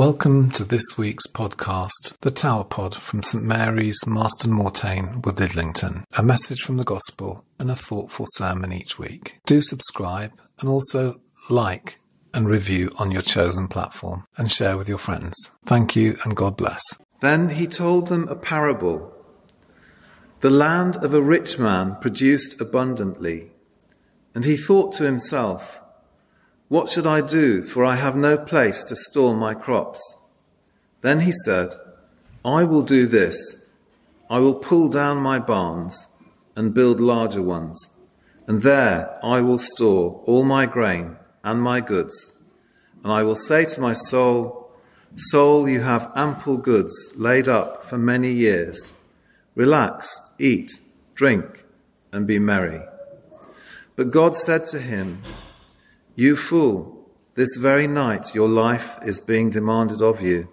Welcome to this week's podcast, The Tower Pod from St Mary's, Marston Moretaine, Woodlidlington. A message from the Gospel and a thoughtful sermon each week. Do subscribe and also like and review on your chosen platform and share with your friends. Thank you and God bless. Then he told them a parable. The land of a rich man produced abundantly, and he thought to himself, what should I do, for I have no place to store my crops? Then he said, I will do this. I will pull down my barns and build larger ones, and there I will store all my grain and my goods. And I will say to my soul, Soul, you have ample goods laid up for many years. Relax, eat, drink, and be merry. But God said to him, you fool, this very night your life is being demanded of you,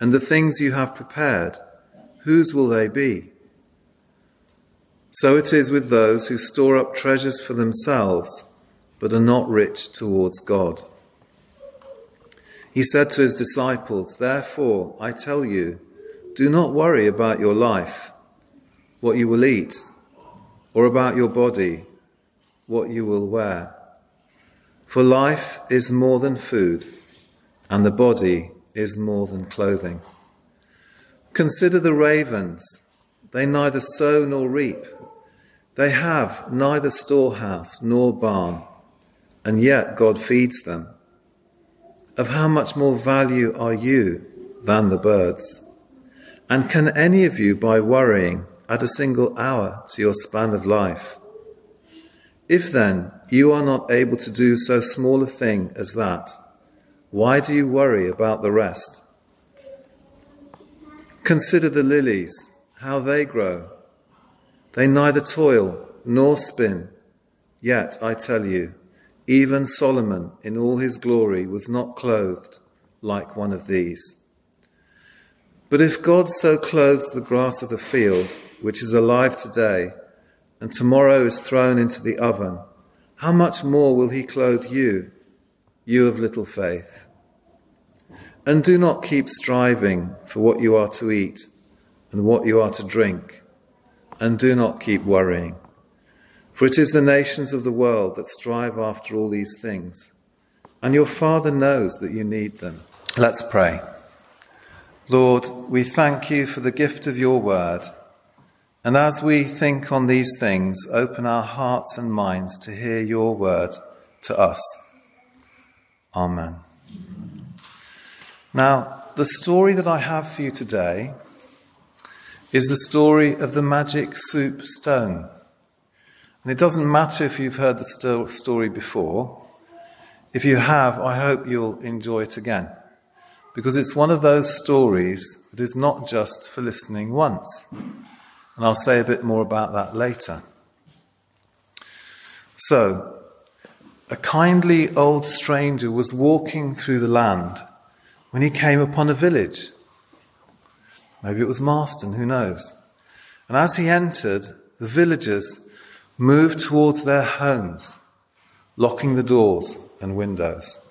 and the things you have prepared, whose will they be? So it is with those who store up treasures for themselves, but are not rich towards God. He said to his disciples, Therefore, I tell you, do not worry about your life, what you will eat, or about your body, what you will wear. For life is more than food, and the body is more than clothing. Consider the ravens. They neither sow nor reap. They have neither storehouse nor barn, and yet God feeds them. Of how much more value are you than the birds? And can any of you, by worrying, add a single hour to your span of life? If then you are not able to do so small a thing as that, why do you worry about the rest? Consider the lilies, how they grow. They neither toil nor spin. Yet, I tell you, even Solomon in all his glory was not clothed like one of these. But if God so clothes the grass of the field, which is alive today, and tomorrow is thrown into the oven, how much more will he clothe you, you of little faith? And do not keep striving for what you are to eat and what you are to drink, and do not keep worrying. For it is the nations of the world that strive after all these things, and your Father knows that you need them. Let's pray. Lord, we thank you for the gift of your word. And as we think on these things, open our hearts and minds to hear your word to us. Amen. Now, the story that I have for you today is the story of the magic soup stone. And it doesn't matter if you've heard the story before. If you have, I hope you'll enjoy it again. Because it's one of those stories that is not just for listening once. And I'll say a bit more about that later. So, a kindly old stranger was walking through the land when he came upon a village. Maybe it was Marston, who knows? And as he entered, the villagers moved towards their homes, locking the doors and windows.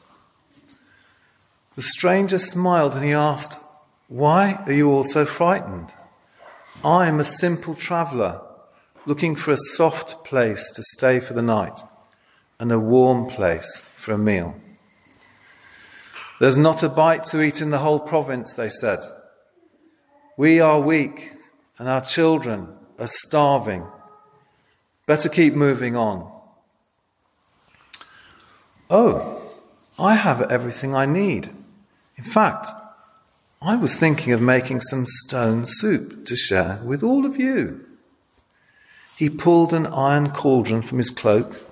The stranger smiled and he asked, Why are you all so frightened? I am a simple traveller looking for a soft place to stay for the night and a warm place for a meal. There's not a bite to eat in the whole province, they said. We are weak and our children are starving. Better keep moving on. Oh, I have everything I need. In fact, I was thinking of making some stone soup to share with all of you. He pulled an iron cauldron from his cloak.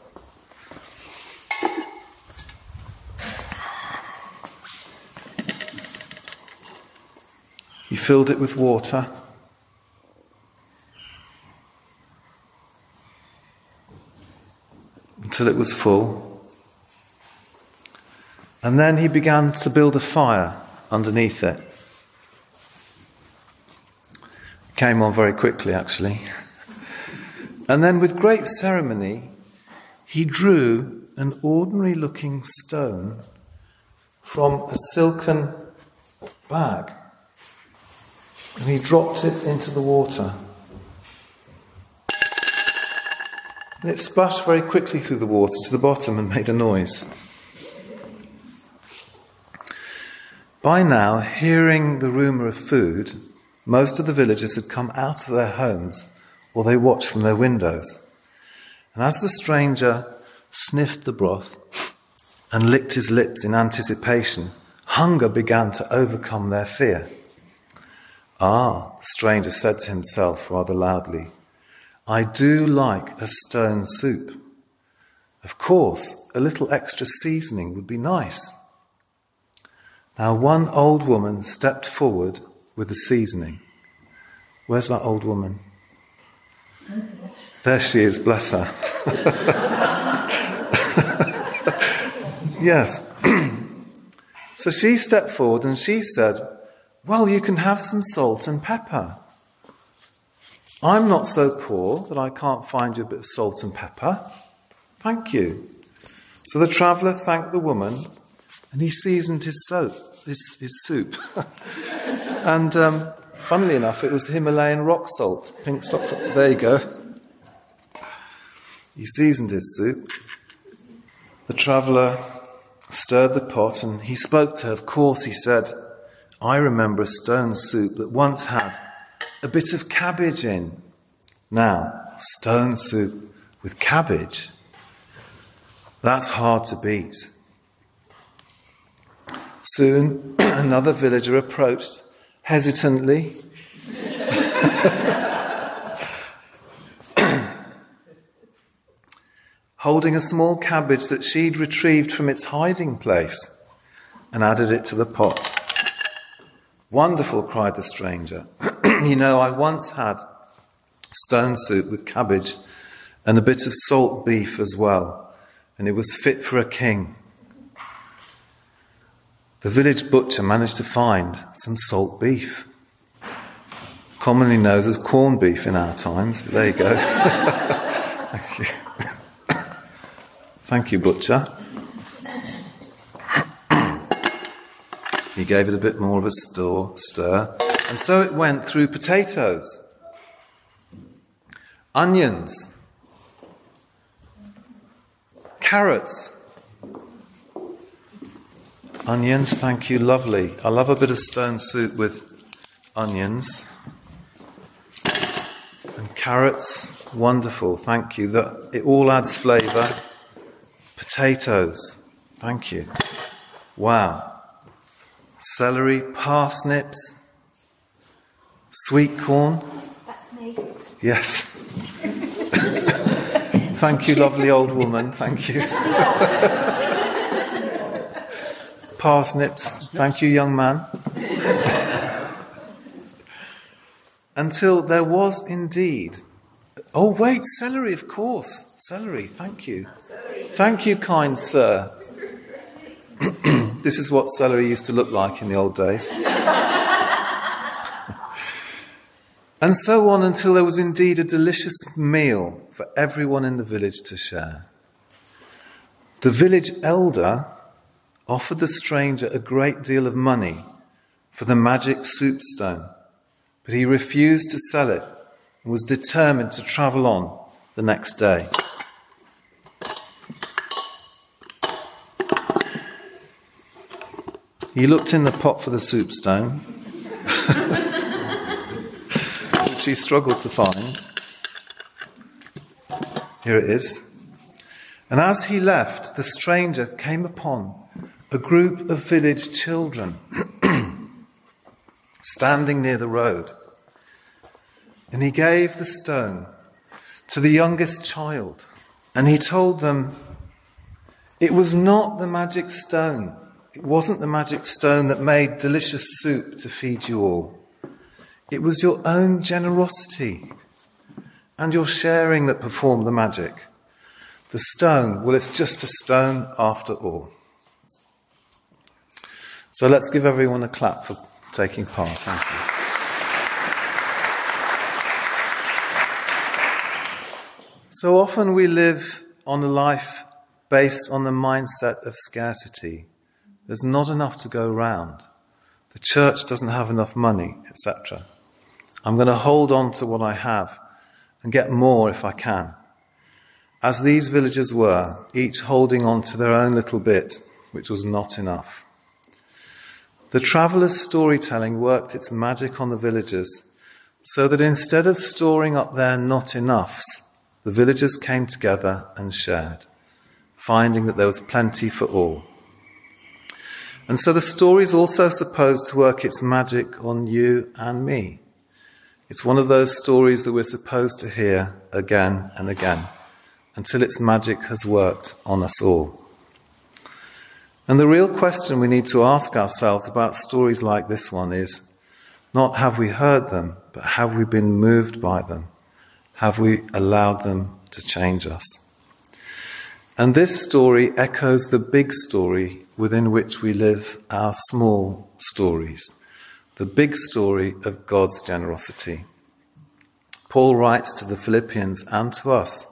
He filled it with water. Until it was full. And then he began to build a fire underneath it. Came on very quickly, actually. And then, with great ceremony, he drew an ordinary looking stone from a silken bag and he dropped it into the water. And it splashed very quickly through the water to the bottom and made a noise. By now, hearing the rumour of food, most of the villagers had come out of their homes or they watched from their windows. And as the stranger sniffed the broth and licked his lips in anticipation, hunger began to overcome their fear. Ah, the stranger said to himself rather loudly, I do like a stone soup. Of course, a little extra seasoning would be nice. Now, one old woman stepped forward with the seasoning. Where's that old woman? There she is, bless her. yes. so she stepped forward and she said, Well, you can have some salt and pepper. I'm not so poor that I can't find you a bit of salt and pepper. Thank you. So the traveller thanked the woman and he seasoned his soap, his, his soup. and um, funnily enough, it was Himalayan rock salt, pink salt. There you go. He seasoned his soup. The traveller stirred the pot and he spoke to her. Of course, he said, I remember a stone soup that once had a bit of cabbage in. Now, stone soup with cabbage. That's hard to beat. Soon, another villager approached hesitantly. holding a small cabbage that she'd retrieved from its hiding place and added it to the pot. Wonderful, cried the stranger. you know, I once had stone soup with cabbage and a bit of salt beef as well, and it was fit for a king. The village butcher managed to find some salt beef, commonly known as corned beef in our times, but there you go. Thank you. Thank you, Butcher. he gave it a bit more of a stir, stir, and so it went through potatoes, onions, carrots. Onions, thank you, lovely. I love a bit of stone soup with onions. And carrots, wonderful, thank you. That it all adds flavour. Potatoes. Thank you. Wow. Celery, parsnips, sweet corn. That's me. Yes. Thank you, lovely old woman. Thank you. Parsnips. Thank you, young man. Until there was indeed. Oh, wait, celery, of course. Celery. Thank you. Thank you, kind sir. this is what celery used to look like in the old days. and so on until there was indeed a delicious meal for everyone in the village to share. The village elder offered the stranger a great deal of money for the magic soup stone, but he refused to sell it and was determined to travel on the next day. He looked in the pot for the soup stone, which he struggled to find. Here it is. And as he left, the stranger came upon a group of village children standing near the road. And he gave the stone to the youngest child. And he told them it was not the magic stone it wasn't the magic stone that made delicious soup to feed you all. It was your own generosity and your sharing that performed the magic. The stone, well, it's just a stone after all. So let's give everyone a clap for taking part. Thank you. So often we live on a life based on the mindset of scarcity. There's not enough to go round. the church doesn't have enough money, etc. I'm going to hold on to what I have and get more if I can. As these villagers were, each holding on to their own little bit, which was not enough. The traveller's storytelling worked its magic on the villagers, so that instead of storing up their not enoughs, the villagers came together and shared, finding that there was plenty for all. And so the story is also supposed to work its magic on you and me. It's one of those stories that we're supposed to hear again and again until its magic has worked on us all. And the real question we need to ask ourselves about stories like this one is not have we heard them, but have we been moved by them? Have we allowed them to change us? And this story echoes the big story within which we live our small stories, the big story of God's generosity. Paul writes to the Philippians and to us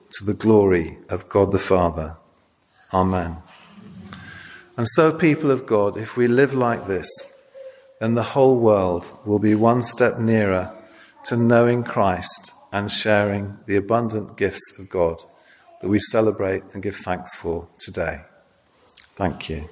to the glory of God the Father. Amen. And so, people of God, if we live like this, then the whole world will be one step nearer to knowing Christ and sharing the abundant gifts of God that we celebrate and give thanks for today. Thank you.